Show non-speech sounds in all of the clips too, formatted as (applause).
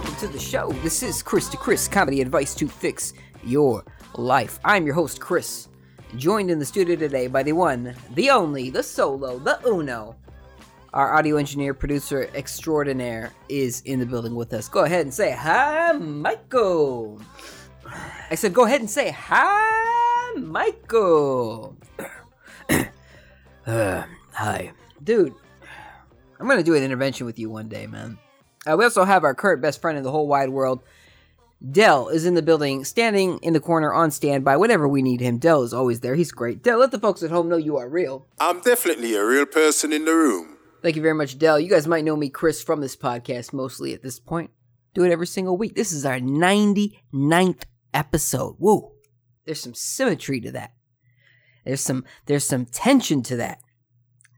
welcome to the show. This is Chris to Chris, comedy advice to fix your life. I'm your host, Chris, joined in the studio today by the one, the only, the solo, the uno. Our audio engineer, producer extraordinaire is in the building with us. Go ahead and say hi, Michael. I said, go ahead and say hi, Michael. (clears throat) Uh, hi. Dude, I'm to do an intervention with you one day, man. Uh, we also have our current best friend in the whole wide world. Dell is in the building, standing in the corner on standby whenever we need him. Dell is always there. He's great. Dell, let the folks at home know you are real. I'm definitely a real person in the room. Thank you very much, Dell. You guys might know me, Chris, from this podcast mostly at this point. Do it every single week. This is our 99th episode. Whoa. There's some symmetry to that. There's some there's some tension to that.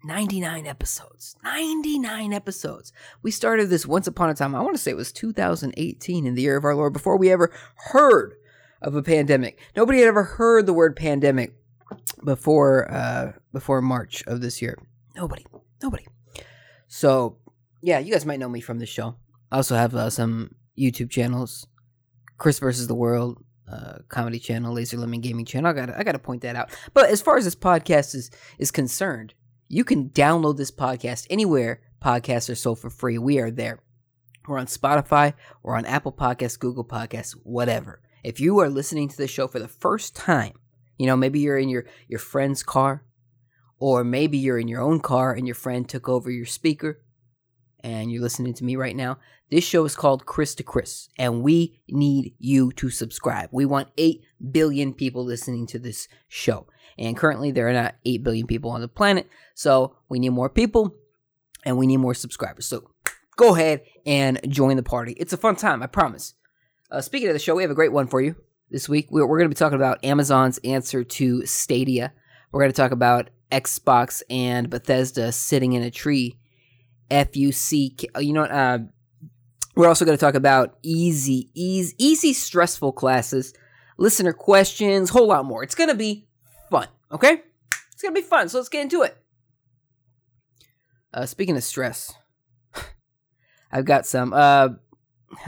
99 episodes. 99 episodes. We started this once upon a time. I want to say it was 2018 in the year of our Lord before we ever heard of a pandemic. Nobody had ever heard the word pandemic before uh before March of this year. Nobody. Nobody. So, yeah, you guys might know me from the show. I also have uh, some YouTube channels. Chris versus the World, uh, comedy channel, Laser Lemon Gaming channel. I got I got to point that out. But as far as this podcast is is concerned, you can download this podcast anywhere podcasts are sold for free. We are there. We're on Spotify, we're on Apple Podcasts, Google Podcasts, whatever. If you are listening to the show for the first time, you know, maybe you're in your your friend's car or maybe you're in your own car and your friend took over your speaker and you're listening to me right now. This show is called Chris to Chris, and we need you to subscribe. We want 8 billion people listening to this show. And currently, there are not 8 billion people on the planet, so we need more people and we need more subscribers. So go ahead and join the party. It's a fun time, I promise. Uh, speaking of the show, we have a great one for you this week. We're, we're going to be talking about Amazon's answer to Stadia. We're going to talk about Xbox and Bethesda sitting in a tree. F U C. You know, uh, we're also going to talk about easy, easy, easy, stressful classes, listener questions, whole lot more. It's going to be fun. Okay, it's going to be fun. So let's get into it. Uh, speaking of stress, (sighs) I've got some. Uh,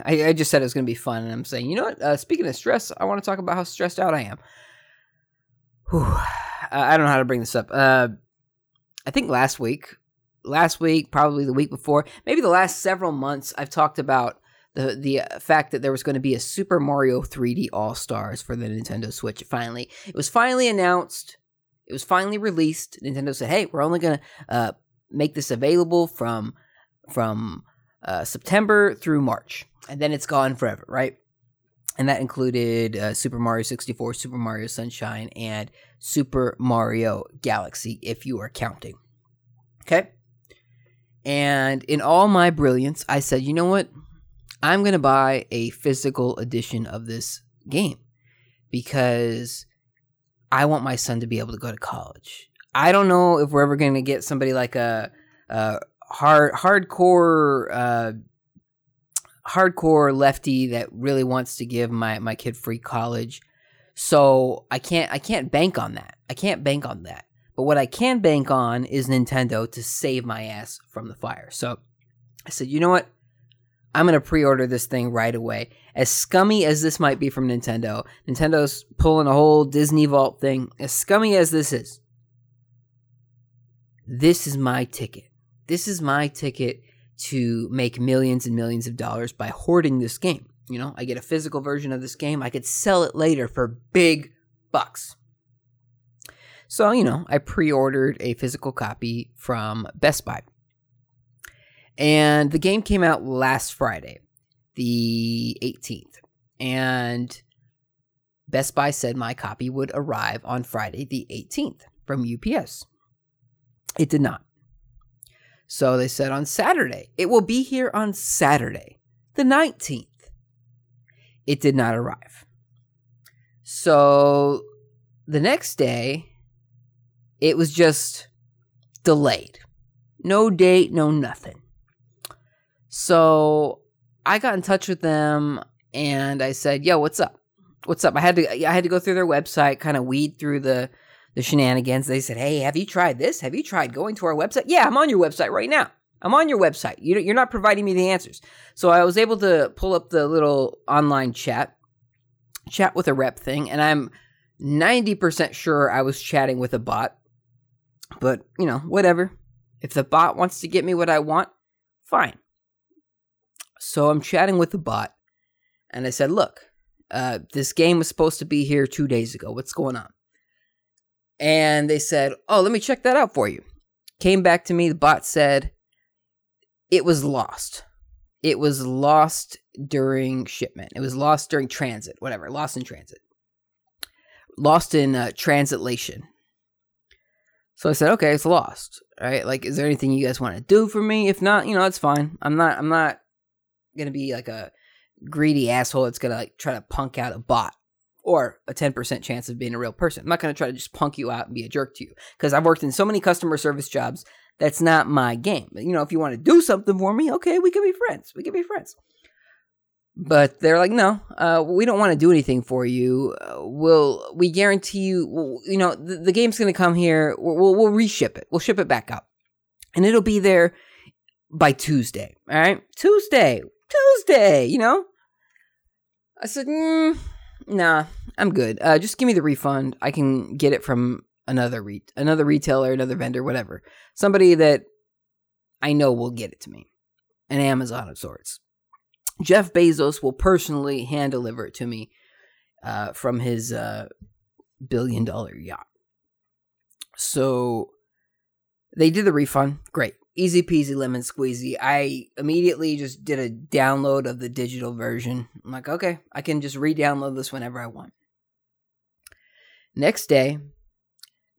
I, I just said it was going to be fun, and I'm saying, you know what? Uh, speaking of stress, I want to talk about how stressed out I am. Whew. (sighs) I don't know how to bring this up. Uh, I think last week, last week, probably the week before, maybe the last several months, I've talked about the the uh, fact that there was going to be a Super Mario 3D All Stars for the Nintendo Switch. Finally, it was finally announced. It was finally released. Nintendo said, "Hey, we're only going to uh, make this available from from uh, September through March, and then it's gone forever, right?" And that included uh, Super Mario 64, Super Mario Sunshine, and Super Mario Galaxy, if you are counting. Okay? And in all my brilliance, I said, you know what? I'm going to buy a physical edition of this game because I want my son to be able to go to college. I don't know if we're ever going to get somebody like a, a hard hardcore uh, hardcore lefty that really wants to give my my kid free college. So I can't I can't bank on that. I can't bank on that. But what I can bank on is Nintendo to save my ass from the fire. So I said, you know what? I'm going to pre order this thing right away. As scummy as this might be from Nintendo, Nintendo's pulling a whole Disney Vault thing. As scummy as this is, this is my ticket. This is my ticket to make millions and millions of dollars by hoarding this game. You know, I get a physical version of this game, I could sell it later for big bucks. So, you know, I pre ordered a physical copy from Best Buy. And the game came out last Friday, the 18th. And Best Buy said my copy would arrive on Friday, the 18th, from UPS. It did not. So they said on Saturday, it will be here on Saturday, the 19th. It did not arrive. So the next day, it was just delayed. No date, no nothing. So I got in touch with them and I said, "Yo, what's up? What's up?" I had to I had to go through their website, kind of weed through the the shenanigans. They said, "Hey, have you tried this? Have you tried going to our website?" Yeah, I'm on your website right now. I'm on your website. You, you're not providing me the answers. So I was able to pull up the little online chat, chat with a rep thing, and I'm 90% sure I was chatting with a bot. But, you know, whatever. If the bot wants to get me what I want, fine. So I'm chatting with the bot, and I said, Look, uh, this game was supposed to be here two days ago. What's going on? And they said, Oh, let me check that out for you. Came back to me. The bot said, It was lost. It was lost during shipment. It was lost during transit, whatever, lost in transit. Lost in uh, translation. So I said, okay, it's lost. Right? Like, is there anything you guys want to do for me? If not, you know, it's fine. I'm not. I'm not gonna be like a greedy asshole that's gonna like try to punk out a bot or a 10% chance of being a real person. I'm not gonna try to just punk you out and be a jerk to you because I've worked in so many customer service jobs. That's not my game. You know, if you want to do something for me, okay, we can be friends. We can be friends. But they're like, no, uh, we don't want to do anything for you. Uh, we'll, we guarantee you, we'll, you know, the, the game's going to come here. We'll, we'll, we'll reship it. We'll ship it back up, and it'll be there by Tuesday. All right, Tuesday, Tuesday. You know, I said, mm, nah, I'm good. Uh, just give me the refund. I can get it from another re- another retailer, another vendor, whatever. Somebody that I know will get it to me. An Amazon of sorts. Jeff Bezos will personally hand deliver it to me uh, from his uh, billion dollar yacht. So they did the refund. Great. Easy peasy lemon squeezy. I immediately just did a download of the digital version. I'm like, okay, I can just re download this whenever I want. Next day,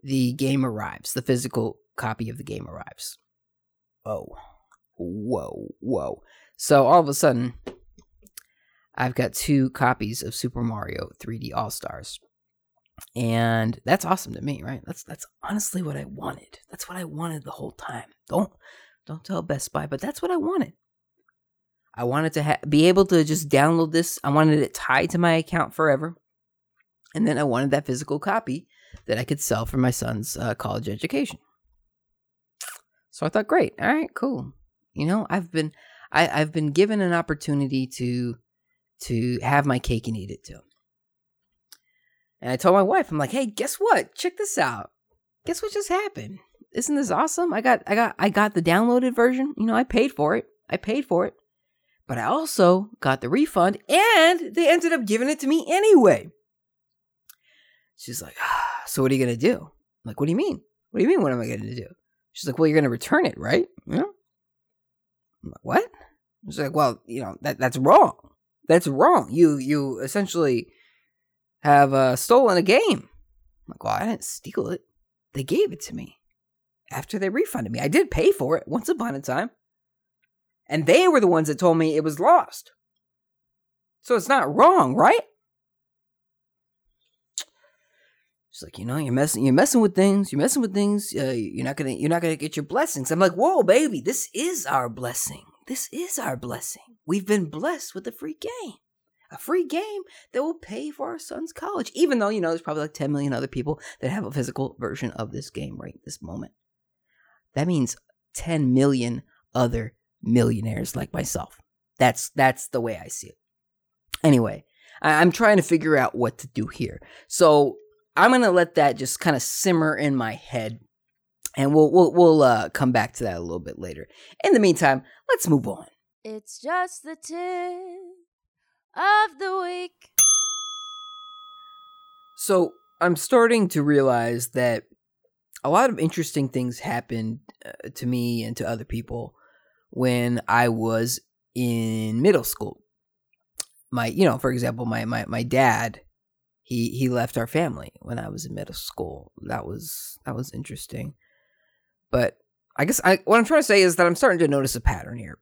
the game arrives. The physical copy of the game arrives. Oh, whoa, whoa. So all of a sudden, I've got two copies of Super Mario 3D All Stars. And that's awesome to me, right? That's that's honestly what I wanted. That's what I wanted the whole time. Don't don't tell Best Buy, but that's what I wanted. I wanted to ha- be able to just download this. I wanted it tied to my account forever. And then I wanted that physical copy that I could sell for my son's uh, college education. So I thought, great, all right, cool. You know, I've been I, I've been given an opportunity to to have my cake and eat it too. And I told my wife, I'm like, hey, guess what? Check this out. Guess what just happened? Isn't this awesome? I got I got I got the downloaded version. You know, I paid for it. I paid for it. But I also got the refund and they ended up giving it to me anyway. She's like, ah, so what are you gonna do? I'm like, what do you mean? What do you mean? What am I gonna do? She's like, well, you're gonna return it, right? You know? Like, what? She's like, well, you know, that that's wrong. That's wrong. You you essentially have uh, stolen a game. I'm like, well, I didn't steal it. They gave it to me after they refunded me. I did pay for it once upon a time. And they were the ones that told me it was lost. So it's not wrong, right? She's like, you know, you're messing, you're messing with things. You're messing with things. Uh, you're not gonna, you're not gonna get your blessings. I'm like, whoa, baby, this is our blessing. This is our blessing. We've been blessed with a free game, a free game that will pay for our son's college. Even though you know, there's probably like 10 million other people that have a physical version of this game right this moment. That means 10 million other millionaires like myself. That's that's the way I see it. Anyway, I'm trying to figure out what to do here. So I'm gonna let that just kind of simmer in my head, and we'll we'll we'll uh, come back to that a little bit later. In the meantime, let's move on. It's just the tip of the week. So I'm starting to realize that a lot of interesting things happened uh, to me and to other people when I was in middle school. My, you know, for example, my my my dad he he left our family when I was in middle school. That was that was interesting. But I guess I what I'm trying to say is that I'm starting to notice a pattern here.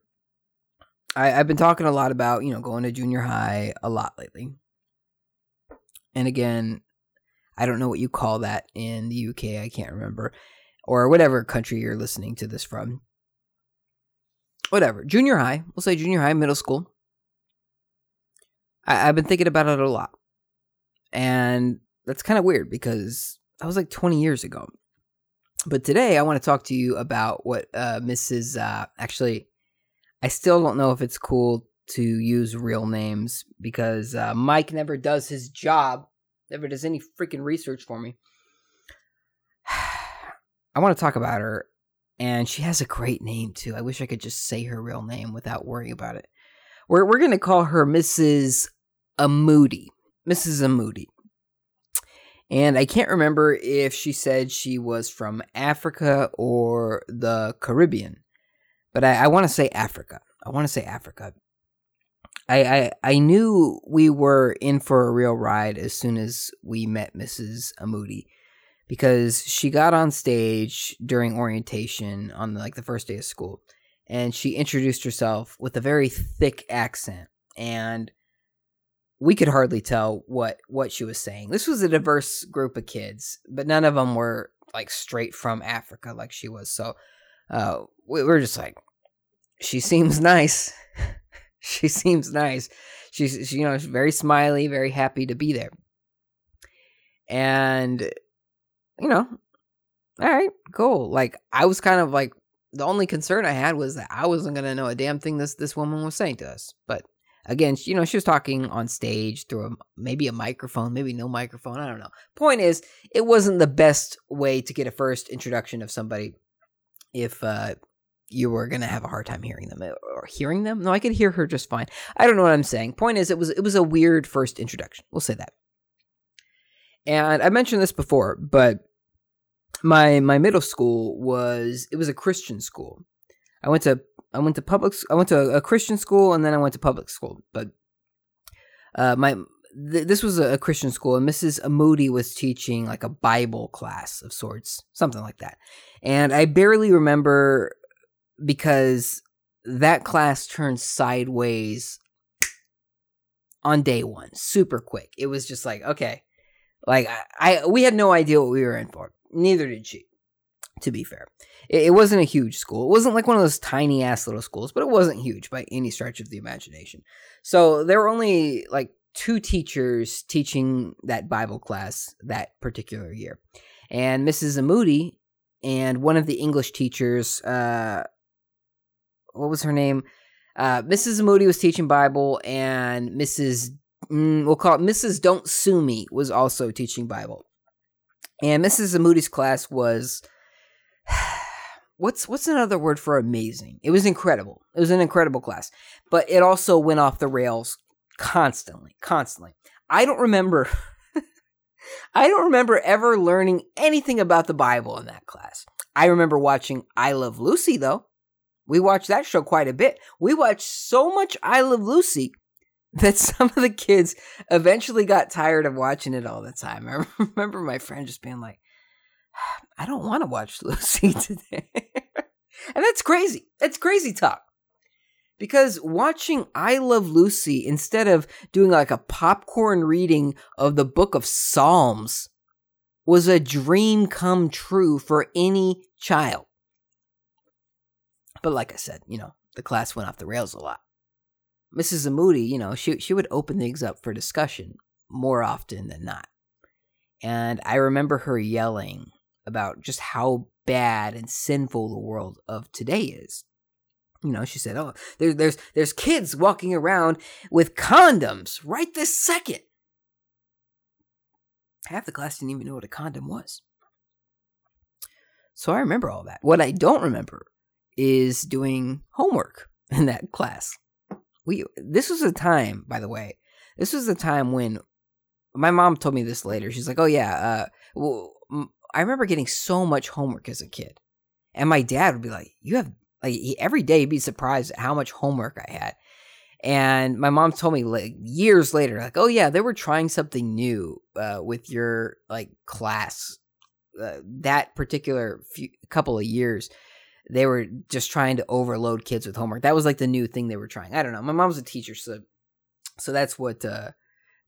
I, I've been talking a lot about, you know, going to junior high a lot lately. And again, I don't know what you call that in the UK, I can't remember. Or whatever country you're listening to this from. Whatever. Junior high. We'll say junior high, middle school. I, I've been thinking about it a lot. And that's kind of weird because that was like 20 years ago. But today I want to talk to you about what uh, Mrs. Uh, actually, I still don't know if it's cool to use real names because uh, Mike never does his job, never does any freaking research for me. (sighs) I want to talk about her, and she has a great name too. I wish I could just say her real name without worrying about it. We're we're gonna call her Mrs. Amoody, Mrs. Amoody. And I can't remember if she said she was from Africa or the Caribbean, but I, I want to say Africa. I want to say Africa. I, I I knew we were in for a real ride as soon as we met Mrs. Amoody because she got on stage during orientation on like the first day of school and she introduced herself with a very thick accent and we could hardly tell what what she was saying. This was a diverse group of kids, but none of them were like straight from Africa like she was. So uh, we were just like, she seems nice. (laughs) she seems nice. She's she, you know she's very smiley, very happy to be there. And you know, all right, cool. Like I was kind of like the only concern I had was that I wasn't gonna know a damn thing this this woman was saying to us. But again, you know, she was talking on stage through a, maybe a microphone, maybe no microphone. I don't know. Point is, it wasn't the best way to get a first introduction of somebody if uh, you were gonna have a hard time hearing them or hearing them. No, I could hear her just fine. I don't know what I'm saying. Point is, it was it was a weird first introduction. We'll say that. And I mentioned this before, but my my middle school was it was a Christian school. I went to I went to public I went to a Christian school and then I went to public school. But uh, my th- this was a Christian school and Mrs. Amoody was teaching like a Bible class of sorts, something like that. And I barely remember because that class turned sideways on day one, super quick. It was just like okay, like I, I we had no idea what we were in for. Neither did she, to be fair. It, it wasn't a huge school. It wasn't like one of those tiny ass little schools, but it wasn't huge by any stretch of the imagination. So there were only like two teachers teaching that Bible class that particular year. And Mrs. Amoody and one of the English teachers, uh, what was her name? Uh, Mrs. Amoody was teaching Bible, and Mrs. Mm, we'll call it Mrs. Don't Sue Me was also teaching Bible. And Mrs. Amoody's class was (sighs) what's what's another word for amazing? It was incredible. It was an incredible class. But it also went off the rails constantly, constantly. I don't remember (laughs) I don't remember ever learning anything about the Bible in that class. I remember watching I Love Lucy though. We watched that show quite a bit. We watched so much I Love Lucy (laughs) that some of the kids eventually got tired of watching it all the time. I (laughs) remember my friend just being like, (sighs) I don't want to watch (laughs) Lucy today. and that's crazy. That's crazy talk. Because watching I Love Lucy instead of doing like a popcorn reading of the book of Psalms was a dream come true for any child. But like I said, you know, the class went off the rails a lot. Mrs. Amoody, you know, she she would open things up for discussion more often than not. And I remember her yelling about just how bad and sinful the world of today is. You know, she said, "Oh, there, there's there's kids walking around with condoms right this second. Half the class didn't even know what a condom was. So I remember all that. What I don't remember is doing homework (laughs) in that class we this was a time, by the way. This was a time when my mom told me this later. She's like, "Oh yeah, uh, well, I remember getting so much homework as a kid, and my dad would be like, "You have like he, every day he'd be surprised at how much homework I had." And my mom told me like years later, like, "Oh yeah, they were trying something new uh, with your like class uh, that particular few, couple of years." they were just trying to overload kids with homework. That was like the new thing they were trying. I don't know. My mom's a teacher, so so that's what uh,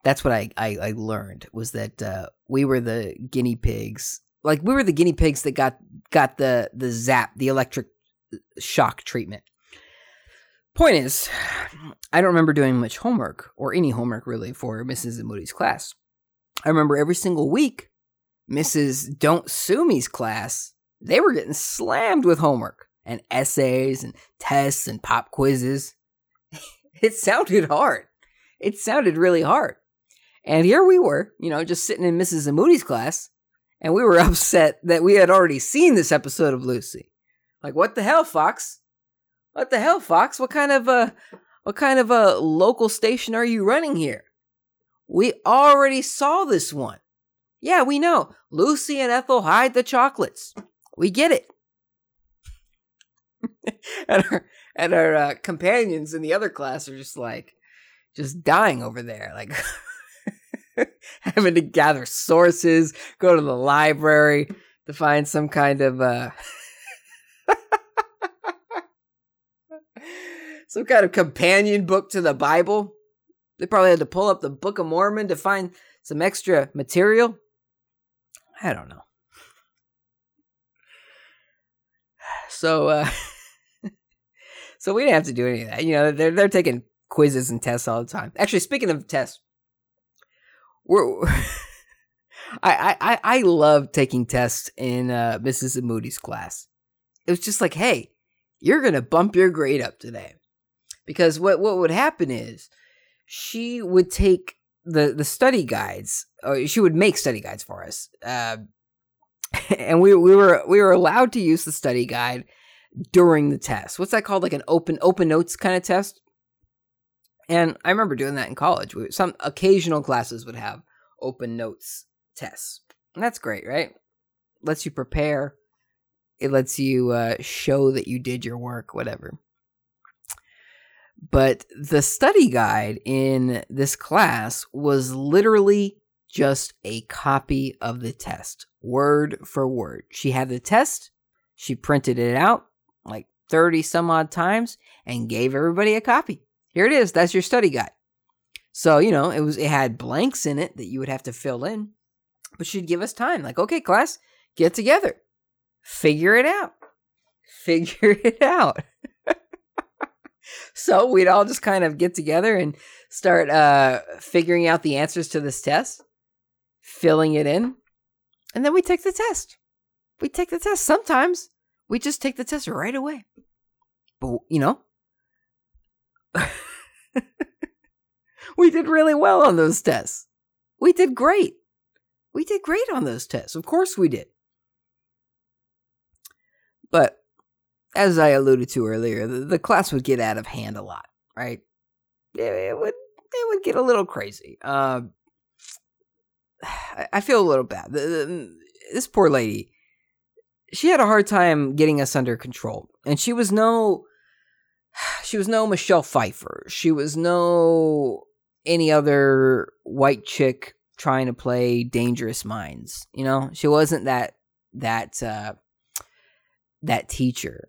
that's what I, I, I learned was that uh, we were the guinea pigs. Like we were the guinea pigs that got got the the zap, the electric uh, shock treatment. Point is, I don't remember doing much homework or any homework really for Mrs. Moody's class. I remember every single week, Mrs. Don't Sue Me's class they were getting slammed with homework and essays and tests and pop quizzes. (laughs) it sounded hard. It sounded really hard. And here we were, you know, just sitting in Mrs. Moody's class, and we were (laughs) upset that we had already seen this episode of Lucy. Like, what the hell, Fox? What the hell, Fox? What kind of a what kind of a local station are you running here? We already saw this one. Yeah, we know. Lucy and Ethel hide the chocolates. We get it. (laughs) and our, and our uh, companions in the other class are just like, just dying over there. Like, (laughs) (laughs) having to gather sources, go to the library to find some kind of uh (laughs) some kind of companion book to the Bible. They probably had to pull up the Book of Mormon to find some extra material. I don't know. (sighs) So uh (laughs) so we didn't have to do any of that. You know, they're they're taking quizzes and tests all the time. Actually, speaking of tests, we're (laughs) I, I I love taking tests in uh, Mrs. Moody's class. It was just like, hey, you're gonna bump your grade up today, because what what would happen is she would take the the study guides, or she would make study guides for us, uh, (laughs) and we we were we were allowed to use the study guide during the test. What's that called? Like an open open notes kind of test. And I remember doing that in college. We, some occasional classes would have open notes tests. And that's great, right? Lets you prepare. It lets you uh, show that you did your work, whatever. But the study guide in this class was literally just a copy of the test, word for word. She had the test, she printed it out like 30 some odd times, and gave everybody a copy. Here it is. That's your study guide. So, you know, it was it had blanks in it that you would have to fill in. But she'd give us time. Like, okay, class, get together. Figure it out. (laughs) Figure it out. (laughs) so we'd all just kind of get together and start uh figuring out the answers to this test, filling it in, and then we take the test. We take the test. Sometimes we just take the test right away. But you know, we did really well on those tests. We did great. We did great on those tests. Of course we did. But as I alluded to earlier, the, the class would get out of hand a lot, right? It, it would it would get a little crazy. Uh, I, I feel a little bad. The, the, this poor lady, she had a hard time getting us under control, and she was no (sighs) she was no Michelle Pfeiffer. She was no any other white chick trying to play Dangerous Minds. You know, she wasn't that that uh, that teacher.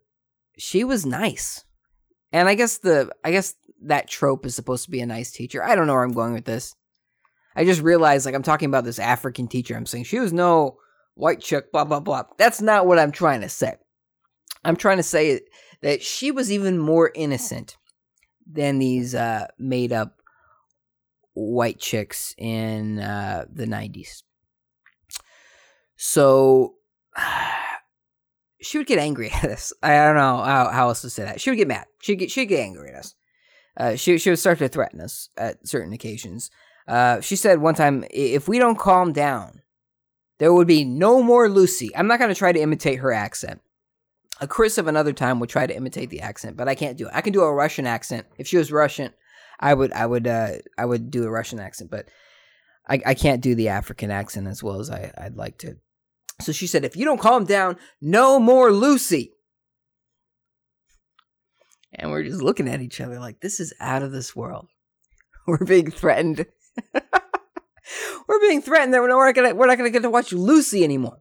She was nice, and I guess the I guess that trope is supposed to be a nice teacher. I don't know where I'm going with this. I just realized like I'm talking about this African teacher. I'm saying she was no white chick. Blah blah blah. That's not what I'm trying to say. I'm trying to say that she was even more innocent than these uh, made up white chicks in uh, the 90s. So (sighs) she would get angry at us. I don't know how, how else to say that. She would get mad. She'd get, she'd get angry at us. Uh, she, she would start to threaten us at certain occasions. Uh, she said one time, if we don't calm down, there would be no more Lucy. I'm not going to try to imitate her accent a Chris of another time would try to imitate the accent, but I can't do it. I can do a Russian accent. If she was Russian, I would I would uh I would do a Russian accent, but I, I can't do the African accent as well as I, I'd like to. So she said, if you don't calm down, no more Lucy. And we're just looking at each other like this is out of this world. (laughs) We're being threatened. (laughs) we're being threatened that we're not gonna we're not gonna get to watch Lucy anymore.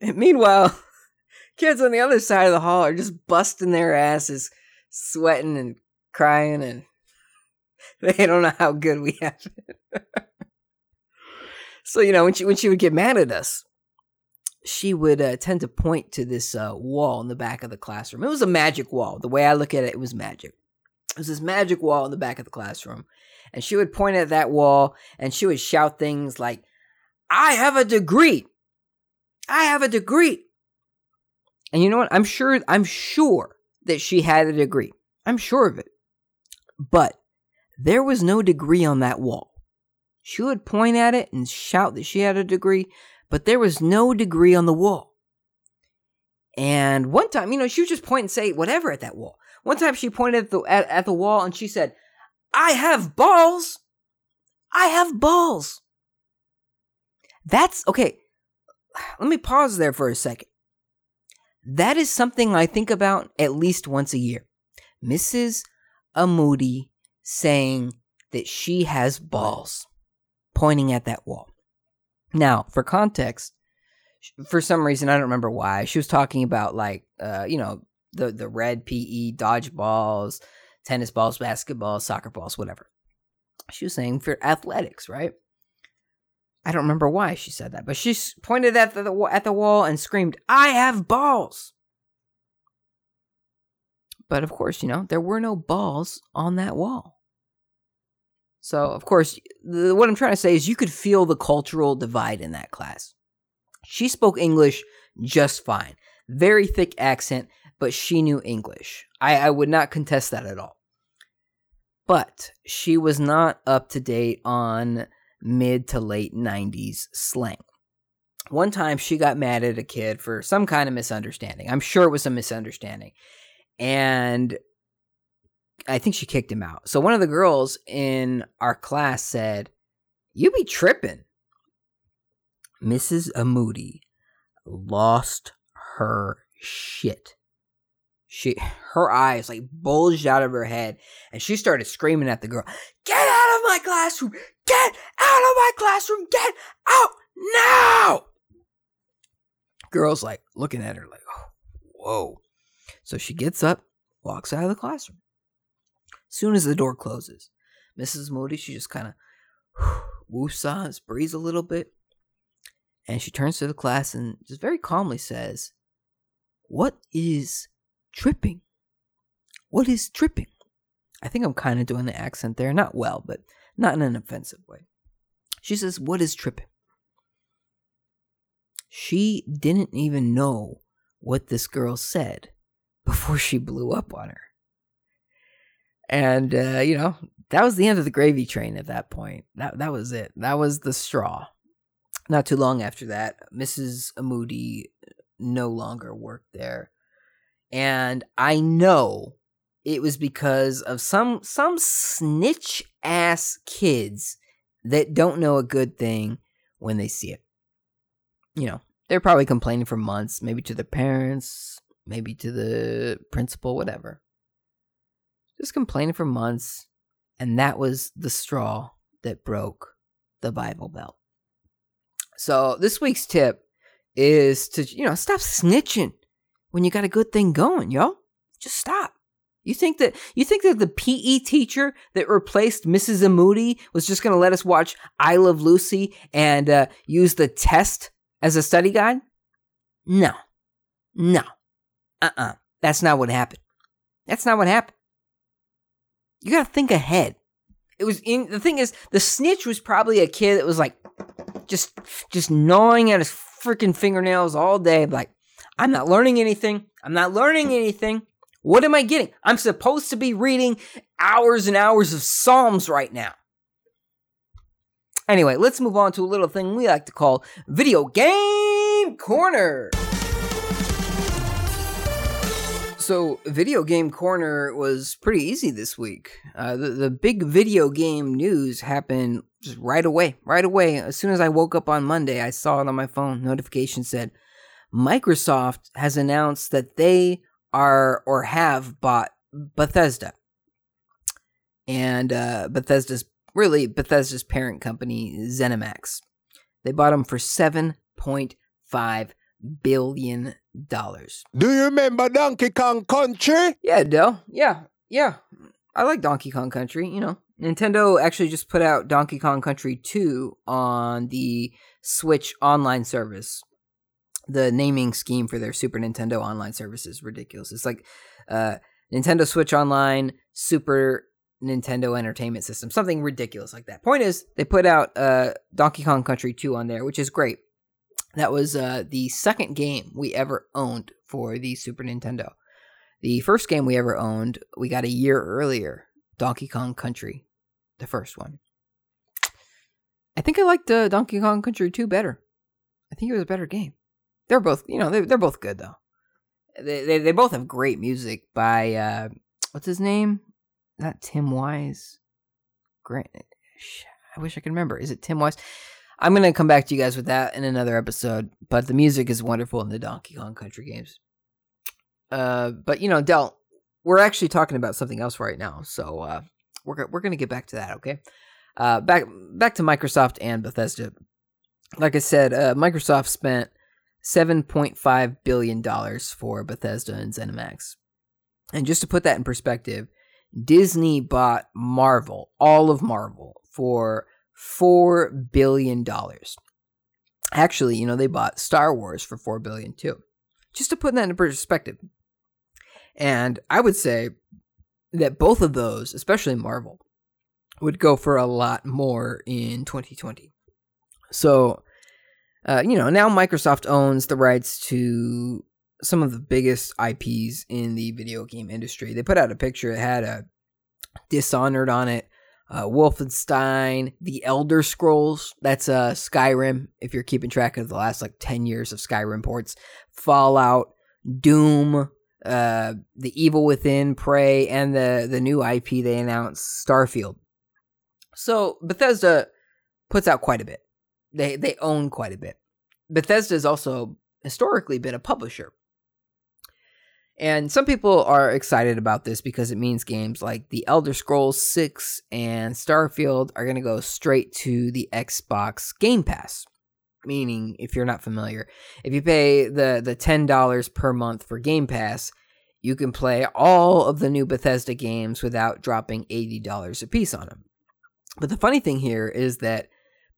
And meanwhile, (laughs) kids on the other side of the hall are just busting their asses, sweating and crying, and (laughs) they don't know how good we have it. so you know when she when she would get mad at us, she would uh, tend to point to this uh, wall in the back of the classroom. It was a magic wall. The way I look at it, it was magic. It was this magic wall in the back of the classroom, and she would point at that wall and she would shout things like, "I have a degree." I have a degree. And you know what? I'm sure I'm sure that she had a degree. I'm sure of it. But there was no degree on that wall. She would point at it and shout that she had a degree, but there was no degree on the wall. And one time, you know, she would just point and say whatever at that wall. One time she pointed at the, at, at the wall and she said, I have balls. I have balls. That's okay. Let me pause there for a second. That is something I think about at least once a year. Mrs. Amudi saying that she has balls, pointing at that wall. Now, for context, for some reason I don't remember why she was talking about like uh, you know the the red PE dodgeballs, tennis balls, basketballs, soccer balls, whatever. She was saying for athletics, right? I don't remember why she said that, but she pointed at the at the wall and screamed, "I have balls!" But of course, you know there were no balls on that wall. So, of course, the, what I'm trying to say is you could feel the cultural divide in that class. She spoke English just fine, very thick accent, but she knew English. I, I would not contest that at all. But she was not up to date on mid to late 90s slang. One time she got mad at a kid for some kind of misunderstanding. I'm sure it was a misunderstanding. And I think she kicked him out. So one of the girls in our class said, You be tripping. Mrs. Amudi lost her shit. She her eyes like bulged out of her head and she started screaming at the girl, "Get out of my classroom! Get out of my classroom! Get out now!" Girl's like looking at her like, "Whoa." So she gets up, walks out of the classroom. Soon as the door closes, Mrs. Moody, she just kind of (sighs) woosahs, breathes a little bit, and she turns to the class and just very calmly says, What is tripping. What is tripping? I think I'm kind of doing the accent there. Not well, but not in an offensive way. She says, What is tripping? She didn't even know what this girl said before she blew up on her. And, uh, you know, that was the end of the gravy train at that point. That, that was it. That was the straw. Not too long after that, Mrs. Moody no longer worked there and I know it was because of some some snitch ass kids that don't know a good thing when they see it. You know, they're probably complaining for months, maybe to their parents, maybe to the principal, whatever. Just complaining for months, and that was the straw that broke the Bible Belt. So, this week's tip is to, you know, stop snitching when you got a good thing going, yo. Just stop. You think that you think that the PE teacher that replaced Mrs. Amudi was just going to let us watch I Love Lucy and uh, use the test as a study guide? No, no, uh, uh-uh. uh That's not what happened. That's not what happened. You got to think ahead. It was in the thing is the snitch was probably a kid that was like just just gnawing at his freaking fingernails all day, like I'm not learning anything. I'm not learning anything. What am I getting? I'm supposed to be reading hours and hours of Psalms right now. Anyway, let's move on to a little thing we like to call Video Game Corner. So, Video Game Corner was pretty easy this week. Uh, the, the big video game news happened just right away. Right away. As soon as I woke up on Monday, I saw it on my phone. Notification said Microsoft has announced that they are or have bought Bethesda. And uh, Bethesda's really Bethesda's parent company, ZeniMax. They bought them for $7.5 billion. dollars. Do you remember Donkey Kong Country? Yeah, Dell. Yeah, yeah. I like Donkey Kong Country, you know. Nintendo actually just put out Donkey Kong Country 2 on the Switch online service the naming scheme for their Super Nintendo online service is ridiculous. It's like uh, Nintendo Switch Online, Super Nintendo Entertainment System, something ridiculous like that. Point is, they put out uh, Donkey Kong Country 2 on there, which is great. That was uh, the second game we ever owned for the Super Nintendo. The first game we ever owned, we got a year earlier Donkey Kong Country, the first one. I think I liked uh, Donkey Kong Country 2 better. I think it was a better game. They're both, you know, they're, they're both good though. They, they, they both have great music by, uh, what's his name? Not Tim Wise. Grant. I wish I could remember. Is it Tim Wise? I'm going to come back to you guys with that in another episode, but the music is wonderful in the Donkey Kong Country games. Uh, but you know, Dell, we're actually talking about something else right now, so uh, we're we're gonna get back to that. Okay, uh, back back to Microsoft and Bethesda. Like I said, uh, Microsoft spent seven point five billion dollars for Bethesda and ZeniMax, and just to put that in perspective, Disney bought Marvel, all of Marvel, for four billion dollars. Actually, you know, they bought Star Wars for four billion too. Just to put that in perspective. And I would say that both of those, especially Marvel, would go for a lot more in 2020. So, uh, you know, now Microsoft owns the rights to some of the biggest IPs in the video game industry. They put out a picture that had a Dishonored on it, uh, Wolfenstein, The Elder Scrolls. That's uh, Skyrim. If you're keeping track of the last like 10 years of Skyrim ports, Fallout, Doom, uh, The Evil Within, Prey, and the the new IP they announced, Starfield. So Bethesda puts out quite a bit. They they own quite a bit. Bethesda has also historically been a publisher. And some people are excited about this because it means games like The Elder Scrolls 6 and Starfield are going to go straight to the Xbox Game Pass. Meaning, if you're not familiar, if you pay the, the $10 per month for Game Pass, you can play all of the new Bethesda games without dropping $80 a piece on them. But the funny thing here is that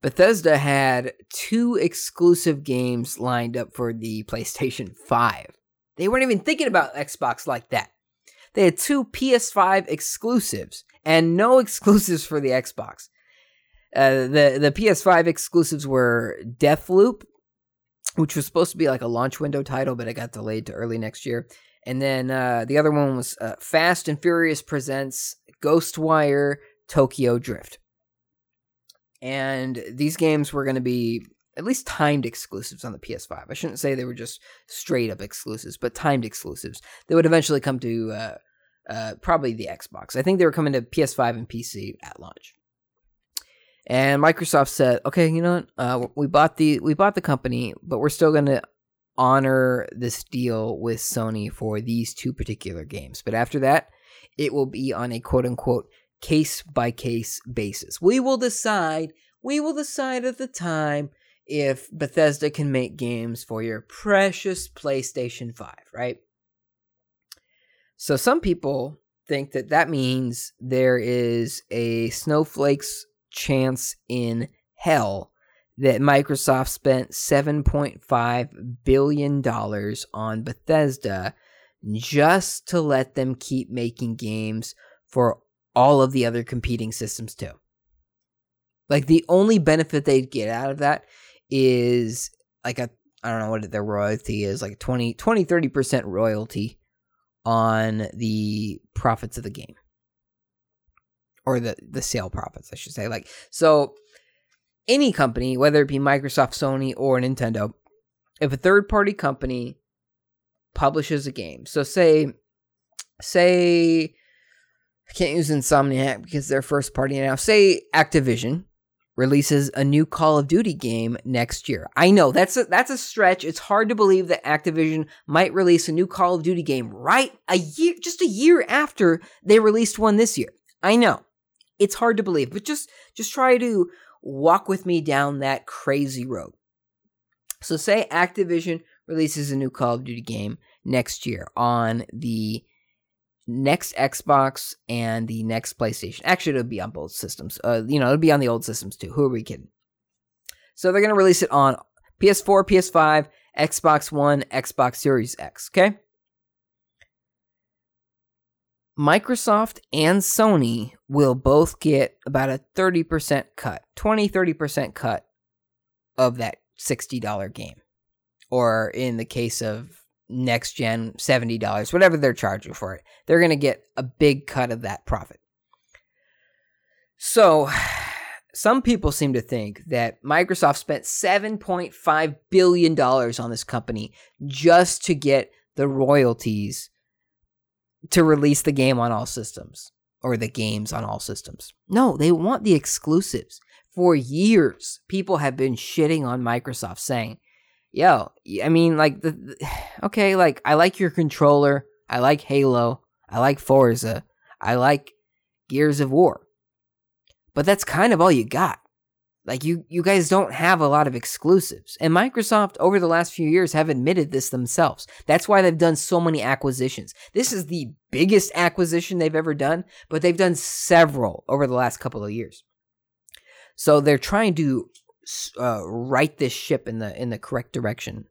Bethesda had two exclusive games lined up for the PlayStation 5. They weren't even thinking about Xbox like that. They had two PS5 exclusives and no (laughs) exclusives for the Xbox. Uh, the the PS5 exclusives were Deathloop, which was supposed to be like a launch window title, but it got delayed to early next year. And then uh, the other one was uh, Fast and Furious presents Ghostwire Tokyo Drift. And these games were going to be at least timed exclusives on the PS5. I shouldn't say they were just straight up exclusives, but timed exclusives. They would eventually come to uh, uh, probably the Xbox. I think they were coming to PS5 and PC at launch. And Microsoft said, "Okay, you know what? Uh, we bought the we bought the company, but we're still going to honor this deal with Sony for these two particular games. But after that, it will be on a quote unquote case by case basis. We will decide. We will decide at the time." If Bethesda can make games for your precious PlayStation 5, right? So some people think that that means there is a snowflake's chance in hell that Microsoft spent 7.5 billion dollars on Bethesda just to let them keep making games for all of the other competing systems too. Like the only benefit they'd get out of that is like a I don't know what their royalty is, like 20 20 30% royalty on the profits of the game. Or the the sale profits, I should say. Like so any company, whether it be Microsoft, Sony, or Nintendo, if a third party company publishes a game, so say say I can't use Insomniac because they're first party now. Say Activision releases a new Call of Duty game next year. I know that's a, that's a stretch. It's hard to believe that Activision might release a new Call of Duty game right a year just a year after they released one this year. I know. It's hard to believe, but just just try to walk with me down that crazy road. So say Activision releases a new Call of Duty game next year on the next Xbox and the next PlayStation. Actually, it'll be on both systems. Uh, you know, it'll be on the old systems too. Who are we kidding? So they're gonna release it on PS4, PS5, Xbox One, Xbox Series X. Okay. Microsoft and Sony will both get about a 30% cut, 20 30% cut of that $60 game. or in the case of next gen, $70, whatever they're charging for it. They're going to get a big cut of that profit. So, (sighs) some people seem to think that Microsoft spent $7.5 billion on this company just to get the royalties to release the game on all systems or the games on all systems. No, they want the exclusives. For years, people have been shitting on Microsoft saying, yo, I mean, like, the, the, (sighs) okay, like, I like your controller. I like Halo. I like Forza. I like Gears of War. But that's kind of all you got. Like you you guys don't have a lot of exclusives. And Microsoft over the last few years have admitted this themselves. That's why they've done so many acquisitions. This is the biggest acquisition they've ever done, but they've done several over the last couple of years. So they're trying to uh, right this ship in the in the correct direction.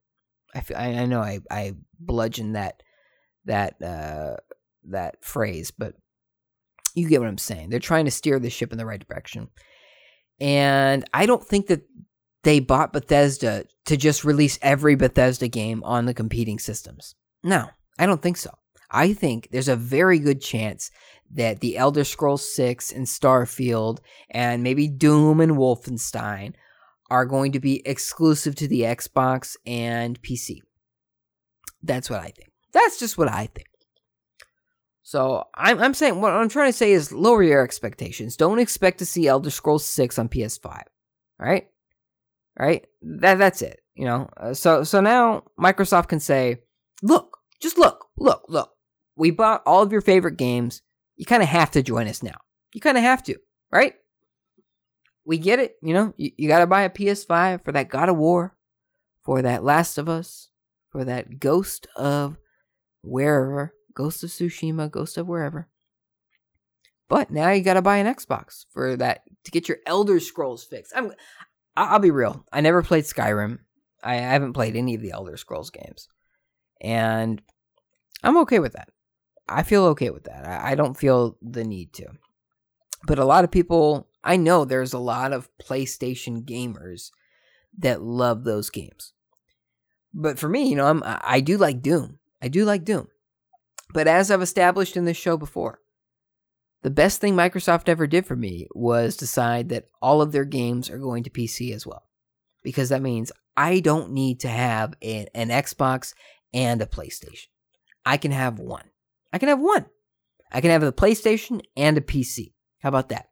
I feel, I, I know I I bludgeoned that that uh, that phrase, but you get what I'm saying. They're trying to steer the ship in the right direction. And I don't think that they bought Bethesda to just release every Bethesda game on the competing systems. No, I don't think so. I think there's a very good chance that the Elder Scrolls 6 and Starfield and maybe Doom and Wolfenstein are going to be exclusive to the Xbox and PC. That's what I think. That's just what I think. So I'm I'm saying what I'm trying to say is lower your expectations. Don't expect to see Elder Scrolls 6 on PS5. All right? Right? That that's it, you know. Uh, so so now Microsoft can say, "Look, just look. Look, look. We bought all of your favorite games. You kind of have to join us now. You kind of have to, right? We get it, you know. You, you got to buy a PS5 for that God of War, for that Last of Us, for that Ghost of wherever Ghost of Tsushima, Ghost of wherever. But now you got to buy an Xbox for that to get your Elder Scrolls fixed. I'm, I'll be real. I never played Skyrim. I haven't played any of the Elder Scrolls games, and I'm okay with that. I feel okay with that. I don't feel the need to. But a lot of people, I know there's a lot of PlayStation gamers that love those games. But for me, you know, I'm I do like Doom. I do like Doom. But as I've established in this show before, the best thing Microsoft ever did for me was decide that all of their games are going to PC as well. Because that means I don't need to have a, an Xbox and a PlayStation. I can have one. I can have one. I can have a PlayStation and a PC. How about that?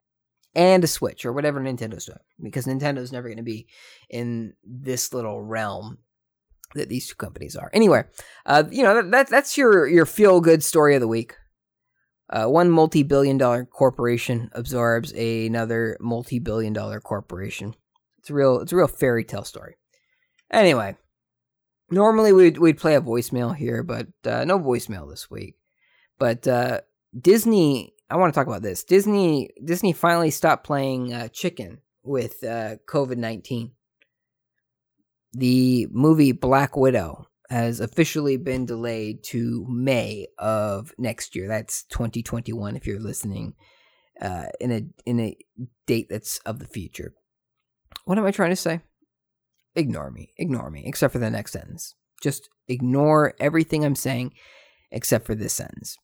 And a Switch or whatever Nintendo's doing. Because Nintendo's never going to be in this little realm that these two companies are. Anyway, uh, you know that, that's your your feel good story of the week. Uh, one multi billion dollar corporation absorbs another multi billion dollar corporation. It's a real it's a real fairy tale story. Anyway, normally we'd we'd play a voicemail here, but uh, no voicemail this week. But uh, Disney, I want to talk about this. Disney Disney finally stopped playing uh, chicken with uh, COVID nineteen the movie Black Widow has officially been delayed to May of next year. That's 2021 if you're listening uh, in a in a date that's of the future. What am I trying to say? Ignore me. Ignore me except for the next sentence. Just ignore everything I'm saying except for this sentence.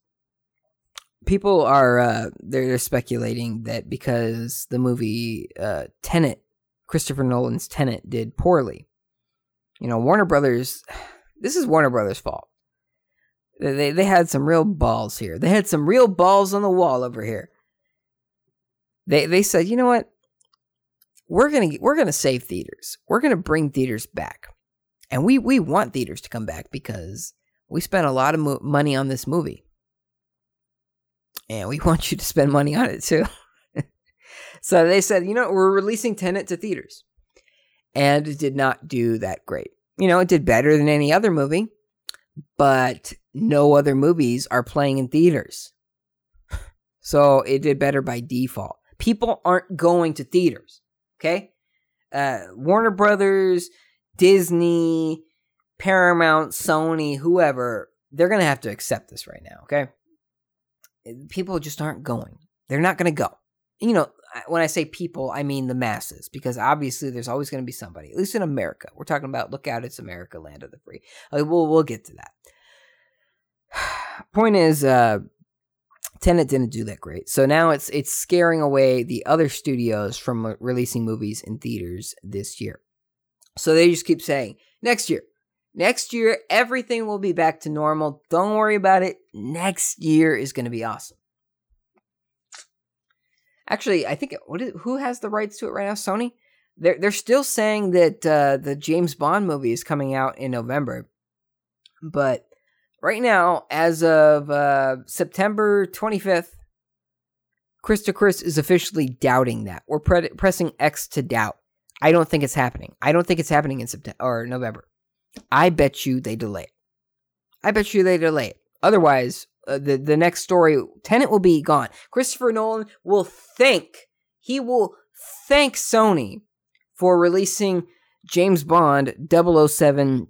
People are uh, they're speculating that because the movie uh, Tenet, Christopher Nolan's Tenet, did poorly, you know, Warner Brothers, (sighs) this is Warner Brothers' fault. They, they had some real balls here. They had some real balls on the wall over here. They, they said, you know what? We're gonna we're gonna save theaters. We're gonna bring theaters back, and we we want theaters to come back because we spent a lot of mo- money on this movie, and we (laughs) want you to spend money on it too. (laughs) so they said, you know, we're releasing Tenet to theaters and it did not do that great. You know, it did better than any other movie, but no other movies are playing in theaters. (laughs) So it did better by default. People aren't going to theaters, okay? Uh, Warner Brothers, Disney, Paramount, Sony, whoever, they're going to have to accept this right now, okay? People just aren't going. They're not going to go. you know, when I say people, I mean the masses, because obviously there's always going to be somebody. At least in America, we're talking about look out, it's America, land of the free. Uh, we'll we'll get to that. (sighs) Point is, uh, Tenet didn't do that great, so now it's it's scaring away the other studios from uh, releasing movies in theaters this year. So they just keep saying next year, next year everything will be back to normal. Don't worry about it. Next year is going to be awesome. Actually, I think who has the rights to it right now? Sony. They're they're still saying that uh, the James Bond movie is coming out in November, but right now, as of uh, September 25th, Chris to Chris is officially doubting that. We're pre- pressing X to doubt. I don't think it's happening. I don't think it's happening in September or November. I bet you they delay it. I bet you they delay it. Otherwise, uh, the the next story, Tenet will be gone. Christopher Nolan will thank he will thank Sony for releasing James Bond 007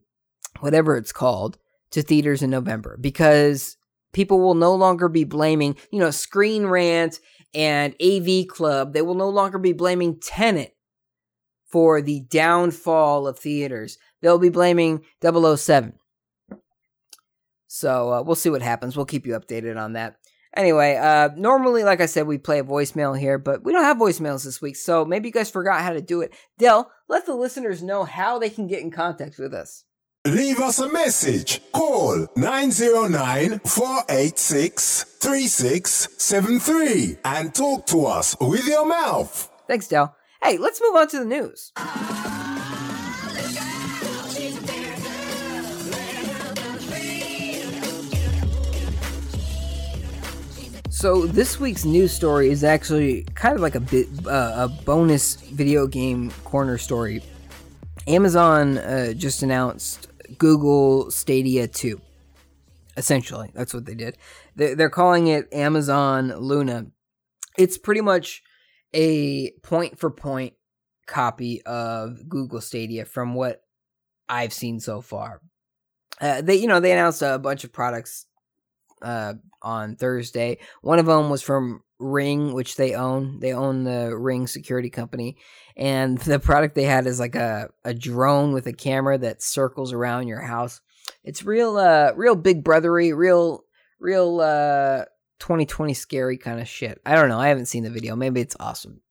whatever it's called to theaters in November because people will no longer be blaming, you know, Screen Rant and AV Club. They will no longer be blaming Tenet for the downfall of theaters. They'll be blaming 007. So uh, we'll see what happens. We'll keep you updated on that. Anyway, uh, normally, like I said, we play a voicemail here, but we don't have voicemails this week, so maybe you guys forgot how to do it. Dell, let the listeners know how they can get in contact with us. Leave us a message. Call 909 486 3673 and talk to us with your mouth. Thanks, Dell. Hey, let's move on to the news. So this week's news story is actually kind of like a bit uh, a bonus video game corner story. Amazon uh, just announced Google Stadia 2. Essentially, that's what they did. They're, they're calling it Amazon Luna. It's pretty much a point for point copy of Google Stadia from what I've seen so far. Uh, they, you know, they announced a bunch of products uh, on Thursday. One of them was from Ring, which they own. They own the Ring security company, and (laughs) the product they had is like a a drone with a camera that circles around your house. It's real, uh, real big brothery, real, real, uh, 2020 scary kind of shit. I don't know. I haven't seen the video. Maybe it's awesome.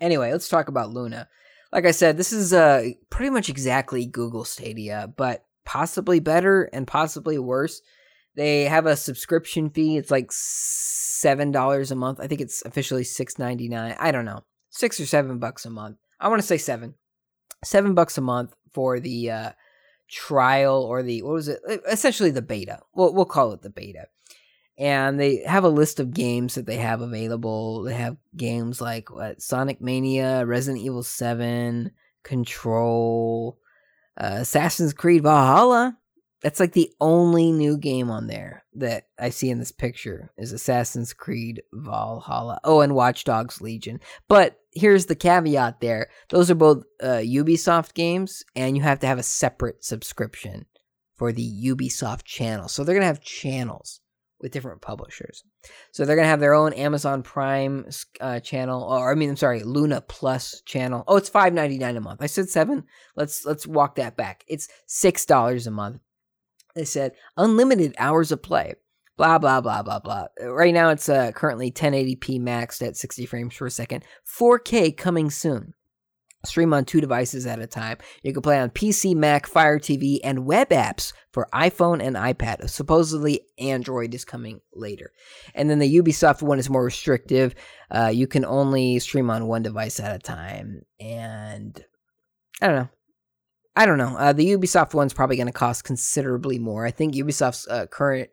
Anyway, let's talk about Luna. Like I said, this is uh pretty much exactly Google Stadia, but possibly better and possibly worse. They have a subscription fee. It's like seven dollars a month. I think it's officially six ninety nine. I don't know, six or seven bucks a month. I want to say seven, seven bucks a month for the uh, trial or the what was it? Essentially the beta. We'll we'll call it the beta. And they have a list of games that they have available. They have games like what Sonic Mania, Resident Evil Seven, Control, uh, Assassin's Creed Valhalla. That's like the only new game on there that I see in this picture is Assassin's Creed Valhalla. Oh, and Watch Dogs Legion. But here's the caveat there. Those are both uh, Ubisoft games and you have to have a separate subscription for the Ubisoft channel. So they're going to have channels with different publishers. So they're going to have their own Amazon Prime uh, channel or I mean I'm sorry, Luna Plus channel. Oh, it's 5.99 a month. I said 7. Let's let's walk that back. It's $6 a month they said unlimited hours of play. Blah blah blah blah blah. Right now it's uh, currently 1080p maxed at 60 frames per second. 4K coming soon. Stream on two devices at a time. You can play on PC, Mac, Fire TV, and web apps for iPhone and iPad. Supposedly, Android is coming later. And then the Ubisoft one is more restrictive. Uh, you can only stream on one device at a time. And I don't know. I don't know. Uh, the Ubisoft one's probably going to cost considerably more. I think Ubisoft's uh, current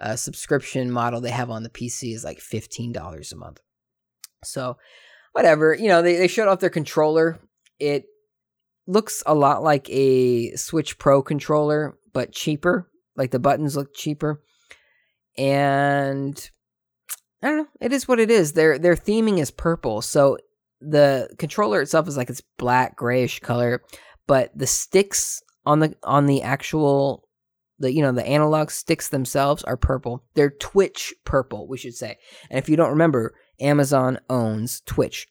uh, subscription model they have on the PC is like fifteen dollars a month. So, whatever. You know, they they showed off their controller. It looks a lot like a Switch Pro controller, but cheaper. Like the buttons look cheaper, and I don't know. It is what it is. Their their theming is purple, so the controller itself is like it's black grayish color but the sticks on the on the actual The you know the analog sticks themselves are purple. They're Twitch purple, we should say. And if you don't remember, Amazon owns Twitch.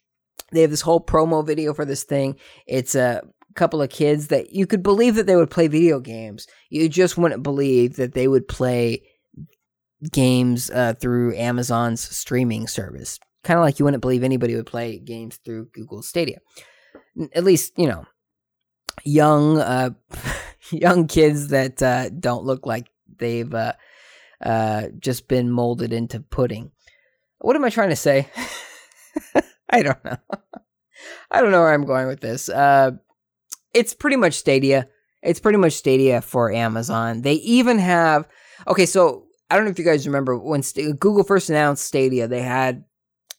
They have this whole promo video for this thing. It's a couple of kids that you could believe that they would play video games. You just wouldn't believe that they would play games uh, through Amazon's streaming service. Kind of like you wouldn't believe anybody would play games through Google Stadia. At least, you know, young uh, (laughs) young kids that uh, don't look like they've uh, uh, just been molded into pudding. What am I trying to say? (laughs) (laughs) I don't know. (laughs) I don't know where I'm going with this. Uh, it's pretty much Stadia. It's pretty much Stadia for Amazon. They even have okay. So I don't know if you guys remember when St- Google first announced Stadia, they had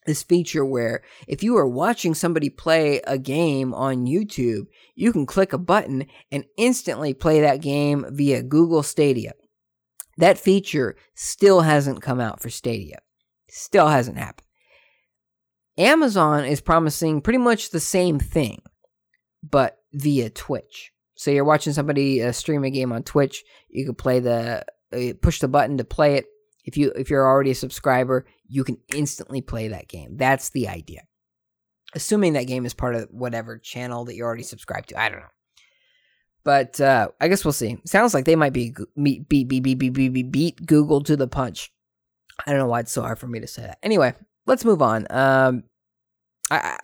this feature where if you are watching somebody play a game on YouTube, you can click a button and instantly play that game via Google Stadia. That feature still hasn't come out for Stadia. Still hasn't happened. Amazon is promising pretty much the same thing, but via Twitch. So you're watching somebody uh, stream a game on Twitch, you can play the uh, push the button to play it. If you if you're already a subscriber, you can instantly play that game. That's the idea. Assuming that game is part of whatever channel that you're already subscribed to. I don't know. But uh, I guess we'll see. Sounds like they might be beat, beat, beat, beat, beat, beat, beat Google to the punch. I don't know why it's so hard for me to say that. Anyway, let's move on. Um, I,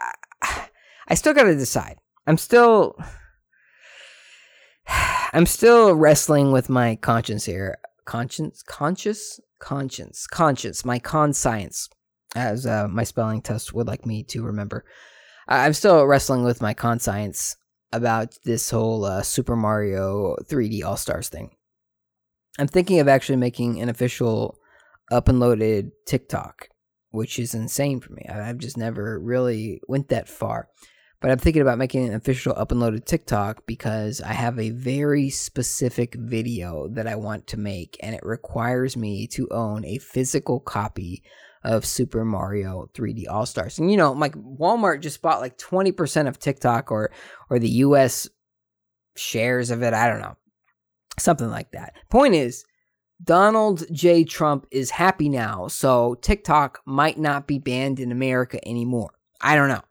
I, I still got to decide. I'm still, (sighs) I'm still wrestling with my conscience here. Conscience, conscious, conscience, conscience. My conscience, as uh, my spelling test would like me to remember. I'm still wrestling with my conscience about this whole uh, Super Mario 3D All Stars thing. I'm thinking of actually making an official up and loaded TikTok, which is insane for me. I've just never really went that far. But I'm thinking about making an official up and loaded TikTok because I have a very specific video that I want to make, and it requires me to own a physical copy of Super Mario 3D All Stars. And you know, like Walmart just bought like 20% of TikTok or or the US shares of it. I don't know. Something like that. Point is, Donald J. Trump is happy now, so TikTok might not be banned in America anymore. I don't know.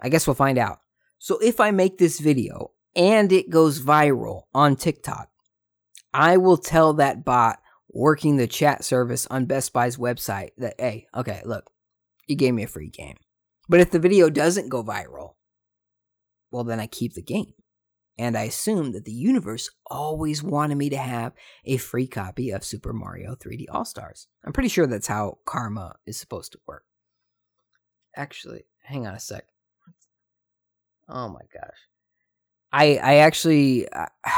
I guess we'll find out. So if I make this video and it goes viral on TikTok, I will tell that bot working the chat service on Best Buy's website that, hey, okay, look, you gave me a free game. But if the video doesn't go viral, well, then I keep the game. And I assume that the universe always wanted me to have a free copy of Super Mario 3D All Stars. I'm pretty sure that's how karma is supposed to work. Actually, hang on a sec. Oh my gosh. I I actually uh, (sighs)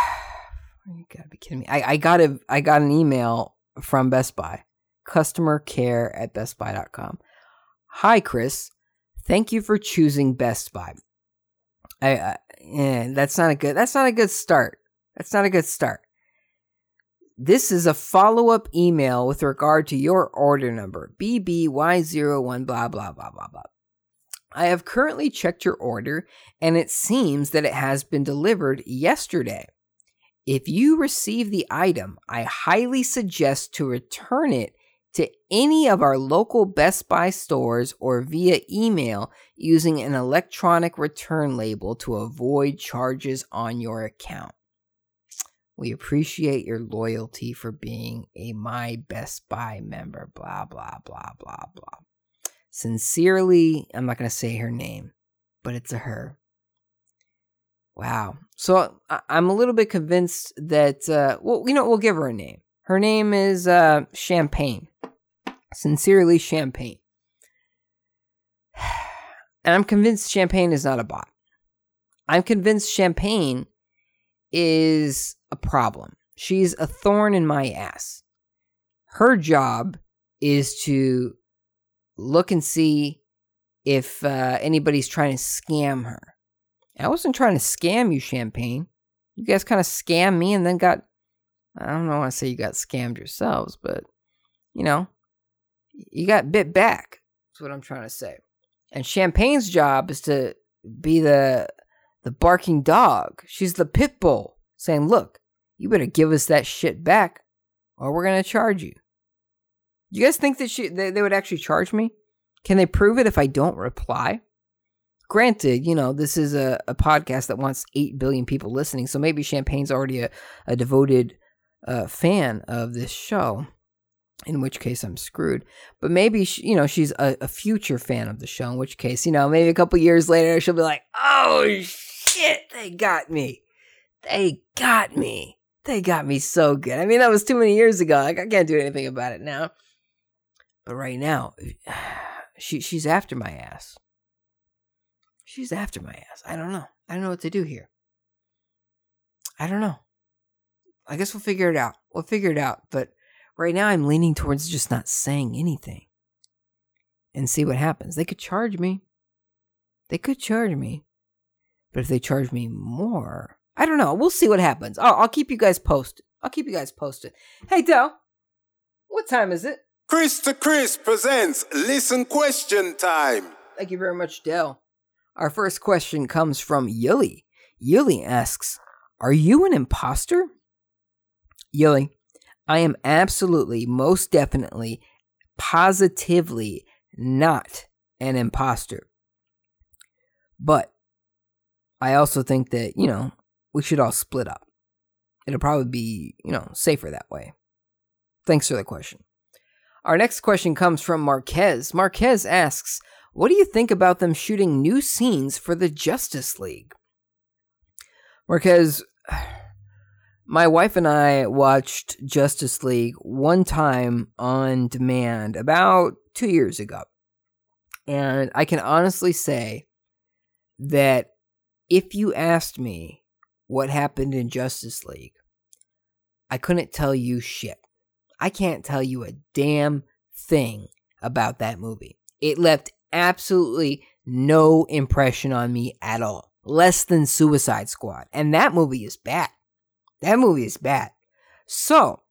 you gotta be kidding me. I, I got a I got an email from Best Buy. Customer care at bestbuy.com. Hi Chris. Thank you for choosing Best Buy. I, I yeah, that's not a good that's not a good start. That's not a good start. This is a follow-up email with regard to your order number, BBY01 blah blah blah blah blah. I have currently checked your order and it seems that it has been delivered yesterday. If you receive the item, I highly suggest to return it to any of our local Best Buy stores or via email using an electronic return label to avoid charges on your account. We appreciate your loyalty for being a My Best Buy member, blah, blah, blah, blah, blah. Sincerely, I'm not going to say her name, but it's a her. Wow. So I- am a little bit convinced that, uh, well, you know, we'll give her a name. Her name is uh, Champagne. Sincerely, Champagne. (sighs) And I'm convinced Champagne is not a bot. I'm convinced Champagne is a problem. She's a thorn in my ass. Her job is to look and see if uh, anybody's trying to scam her. I wasn't trying to scam you, Champagne. You guys kind of scammed me and then got. I don't know. I say you got scammed yourselves, but you know, you got bit back. That's what I'm trying to say. And Champagne's job is to be the the barking dog. She's the pit bull, saying, "Look, you better give us that shit back or we're to charge you. You guys think that she, they, they would actually charge me? Can they prove it if I don't reply? Granted, you know, this is a, a podcast that wants 8 billion people listening, so maybe Champagne's already a, a devoted uh, fan of this show, in which case I'm screwed. But maybe, she, you know, she's a, a future fan of the show, in which case, you know, maybe a couple years later she'll be like, oh shit, they got me. They got me. They got me so good. I mean, that was too many years ago. Like, I can't do anything about it now. But right now, (sighs) she she's after my ass. She's after my ass. I don't know. I don't know what to do here. I don't know. I guess we'll figure it out. We'll figure it out. But right now, I'm leaning towards just not saying anything and see what happens. They could charge me. They could charge me. But if they charge me more, I don't know. We'll see what happens. I'll, I'll keep you guys posted. I'll keep you guys posted. Hey, Dell, what time is it? Chris to Chris presents Listen Question Time. Thank you very much, Dell. Our first question comes from Yuli. Yuli asks, Are you an imposter? Yuli, I am absolutely, most definitely, positively not an imposter. But I also think that, you know, we should all split up. It'll probably be, you know, safer that way. Thanks for the question. Our next question comes from Marquez. Marquez asks, What do you think about them shooting new scenes for the Justice League? Marquez, my wife and I watched Justice League one time on demand about two years ago. And I can honestly say that if you asked me what happened in Justice League, I couldn't tell you shit. I can't tell you a damn thing about that movie. It left absolutely no impression on me at all. Less than Suicide Squad. And that movie is bad. That movie is bad. So,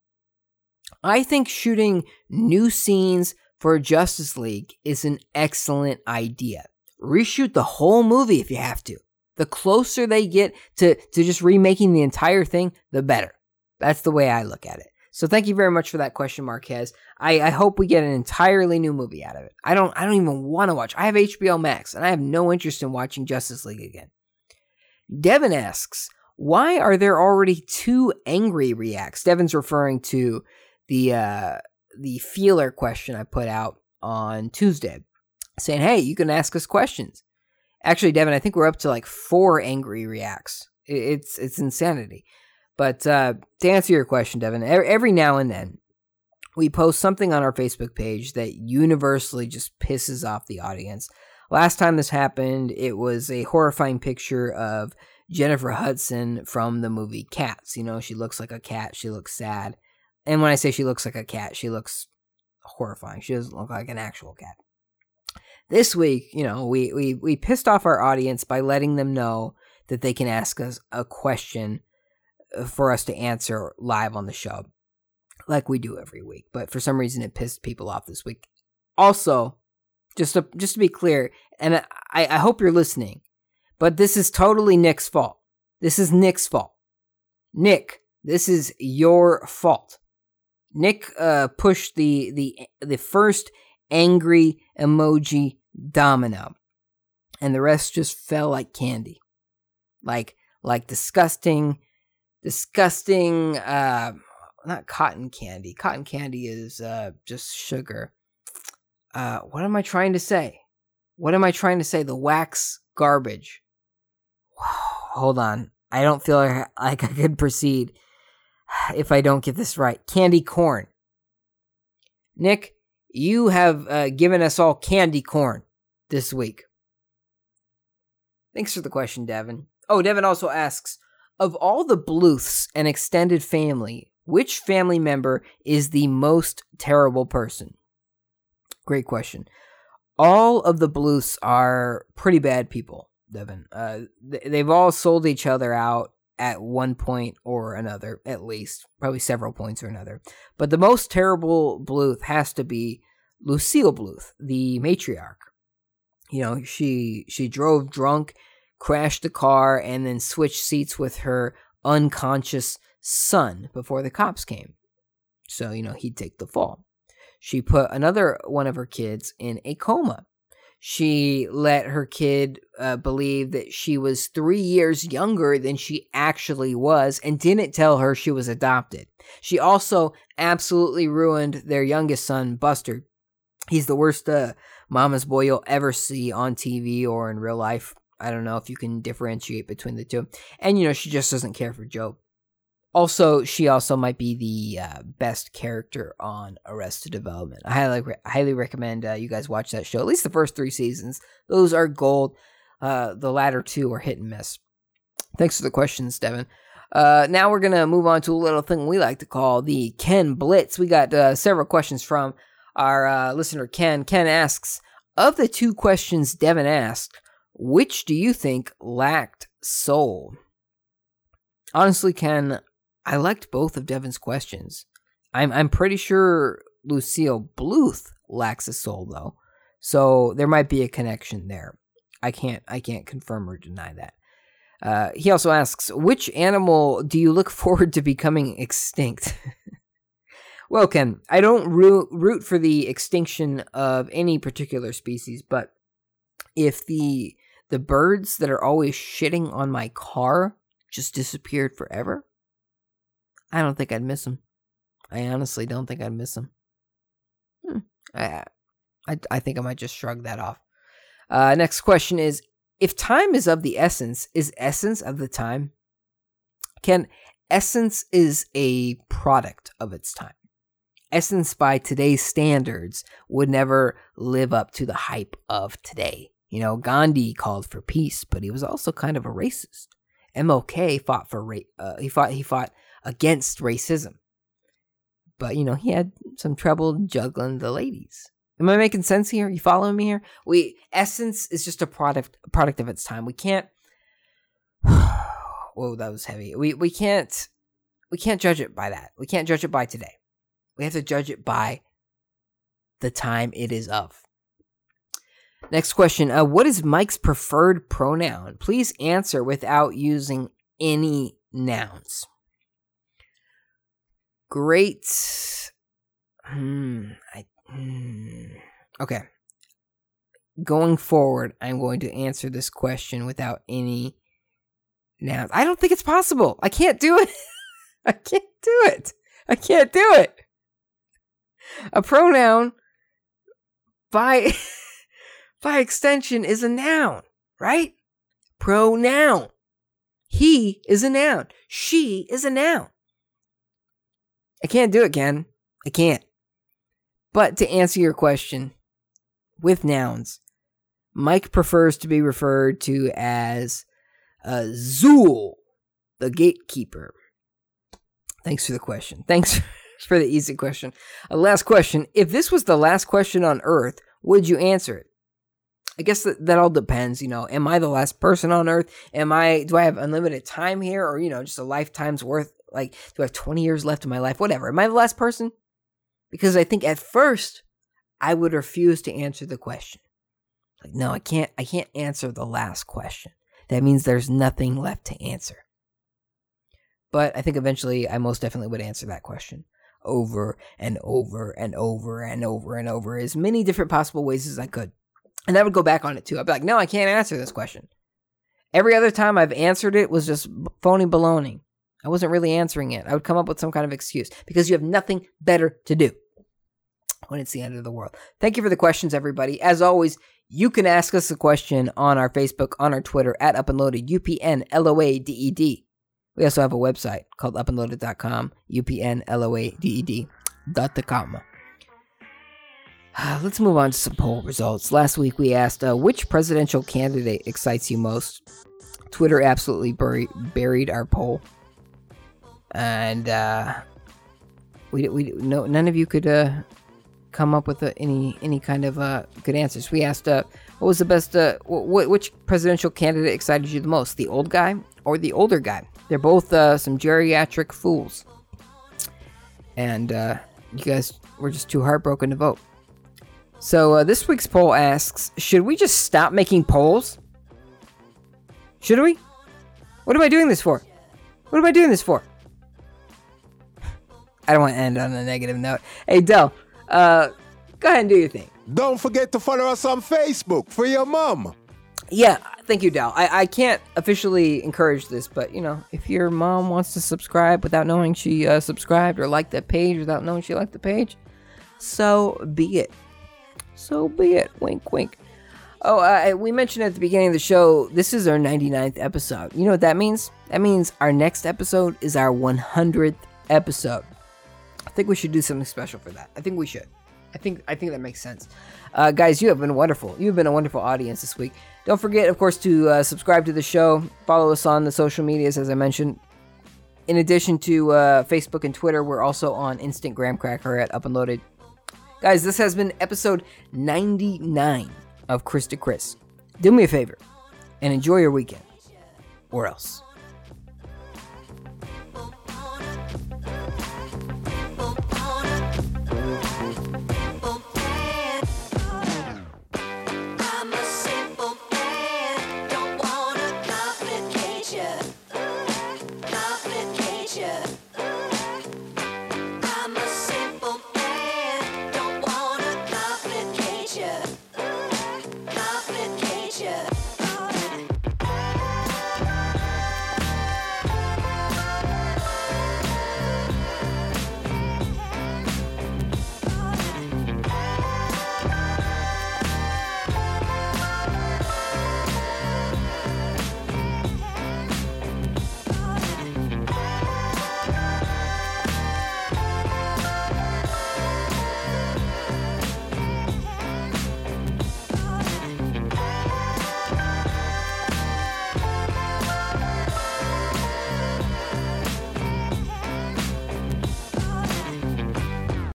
I think shooting new scenes for Justice League is an excellent idea. Reshoot the whole movie if you have to. The closer they get to, to just remaking the entire thing, the better. That's the way I look at it. So thank you very much for that question, Marquez. I, I hope we get an entirely new movie out of it. I don't I don't even want to watch. I have HBO Max and I have no interest in watching Justice League again. Devin asks, why are there already two angry reacts? Devin's referring to the uh, the feeler question I put out on Tuesday, saying, "Hey, you can ask us questions." Actually, Devin, I think we're up to like four angry reacts. It's it's insanity. But uh, to answer your question, Devin, every now and then we post something on our Facebook page that universally just pisses off the audience. Last time this happened, it was a horrifying picture of Jennifer Hudson from the movie Cats. You know, she looks like a cat, she looks sad. And when I say she looks like a cat, she looks horrifying. She doesn't look like an actual cat. This week, you know, we, we, we pissed off our audience by letting them know that they can ask us a question uh, for us to answer live on the show, like we do every week. But for some reason, it pissed people off this week. Also, just to just to be clear, and I, I hope you're listening, but this is totally Nick's fault. This is Nick's fault. Nick, this is your fault. Nick uh, pushed the the the first angry emoji domino, and the rest just fell like candy, like like disgusting, disgusting. Uh, not cotton candy. Cotton candy is uh, just sugar. Uh, what am I trying to say? What am I trying to say? The wax garbage. (sighs) Hold on. I don't feel like I could proceed if I don't get this right. Candy corn. Nick, you have uh, given us all candy corn this week. Thanks for the question, Devin. Oh, Devin also asks Of all the Bluths and extended family, which family member is the most terrible person? Great question. All of the Bluths are pretty bad people, Devin. Uh, they've all sold each other out at one point or another, at least, probably several points or another. But the most terrible Bluth has to be Lucille Bluth, the matriarch. You know, she she drove drunk, crashed the car, and then switched seats with her unconscious son before the cops came. So, you know, he'd take the fall. She put another one of her kids in a coma. She let her kid uh, believe that she was three years younger than she actually was and didn't tell her she was adopted. She also absolutely ruined their youngest son, Buster. He's the worst uh, mama's boy you'll ever see on TV or in real life. I don't know if you can differentiate between the two. And, you know, she just doesn't care for Gob. Also, she also might be the uh, best character on Arrested Development. I highly, re- highly recommend uh, you guys watch that show. At least the first three seasons; those are gold. Uh, the latter two are hit and miss. Thanks for the questions, Devin. Uh, now we're gonna move on to a little thing we like to call the Ken Blitz. We got uh, several questions from our uh, listener Ken. Ken asks, of the two questions Devin asked, which do you think lacked soul? Honestly, Ken, I liked both of Devin's questions. I'm I'm pretty sure Lucille Bluth lacks a soul though. So there might be a connection there. I can't I can't confirm or deny that. Uh, he also asks, which animal do you look (laughs) forward to becoming extinct? (laughs) well, Ken, I don't root, root for the extinction of any particular species, but if the the birds that are always shitting on my car just disappeared forever, I don't think I'd miss him. I honestly don't think I'd miss him. Hmm. I, I, I think I might just shrug that off. Uh, next question is If time is of the essence, is essence of the time? Ken essence is a product of its time. Essence, by today's standards, would never live up to the hype of today. You know, Gandhi called for peace, but he was also kind of a racist. MLK fought for ra- uh, he fought he fought against racism. But you know, he had some trouble juggling the ladies. Am I making sense here? You following me here? We essence is just a product product of its time. We can't (sighs) Whoa, that was heavy. We we can't we can't judge it by that. We can't judge it by today. We have to judge it by the time it is of. Next question. Uh, what is Mike's preferred pronoun? Please answer without using any nouns great. Hmm. I, hmm. Okay. Going forward, I'm going to answer this question without any nouns. I don't think it's possible. I can't do it. (laughs) I can't do it. I can't do it. A pronoun by (laughs) by extension is a noun, right? Pronoun. He is a noun. She is a noun. I can't do it, Ken. I can't. But to answer your question, with nouns, Mike prefers to be referred to as uh, Zuul, the gatekeeper. Thanks for the question. Thanks (laughs) for the easy question. A last question. If this was the last question on Earth, would you answer it? I guess that, that all depends, you know. Am I the last person on Earth? Am I do I have unlimited time here or you know, just a lifetime's worth like, do I have 20 years left in my life? Whatever. Am I the last person? Because I think at first I would refuse to answer the question. Like, no, I can't I can't answer the last question. That means there's nothing left to answer. But I think eventually I most definitely would answer that question over and over and over and over and over as many different possible ways as I could. And I would go back on it too. I'd be like, no, I can't answer this question. Every other time I've answered it was just phony baloney. I wasn't really answering it. I would come up with some kind of excuse because you have nothing better to do when it's the end of the world. Thank you for the questions, everybody. As always, you can ask us a question on our Facebook, on our Twitter, at Up and Loaded, U P N L O A D E D. We also have a website called upandloaded.com, U P N L O A D D dot the comma. (sighs) Let's move on to some poll results. Last week we asked uh, which presidential candidate excites you most. Twitter absolutely buried, buried our poll and uh, we we no none of you could uh, come up with uh, any any kind of uh, good answers. We asked uh, what was the best uh, wh- which presidential candidate excited you the most, the old guy or the older guy? They're both uh, some geriatric fools, and uh, you guys were just too heartbroken to vote. So uh, this week's poll asks: Should we just stop making polls? Should we? What am I doing this for? What am I doing this for? I don't want to end on a negative note. Hey, Dell, uh, go ahead and do your thing. Don't forget to follow us on Facebook for your mom. Yeah, thank you, Dell. I, I can't officially encourage this, but you know, if your mom wants to subscribe without knowing she uh, subscribed or liked that page without knowing she liked the page, so be it. So be it. Wink, wink. Oh, uh, we mentioned at the beginning of the show, this is our 99th episode. You know what that means? That means our next episode is our 100th episode. I think we should do something special for that. I think we should. I think I think that makes sense. Uh, guys, you have been wonderful. You've been a wonderful audience this week. Don't forget, of course, to uh, subscribe to the show. Follow us on the social medias, as I mentioned. In addition to uh, Facebook and Twitter, we're also on Instant Graham Cracker at Up and Loaded. Guys, this has been episode 99 of Chris to Chris. Do me a favor and enjoy your weekend. Or else.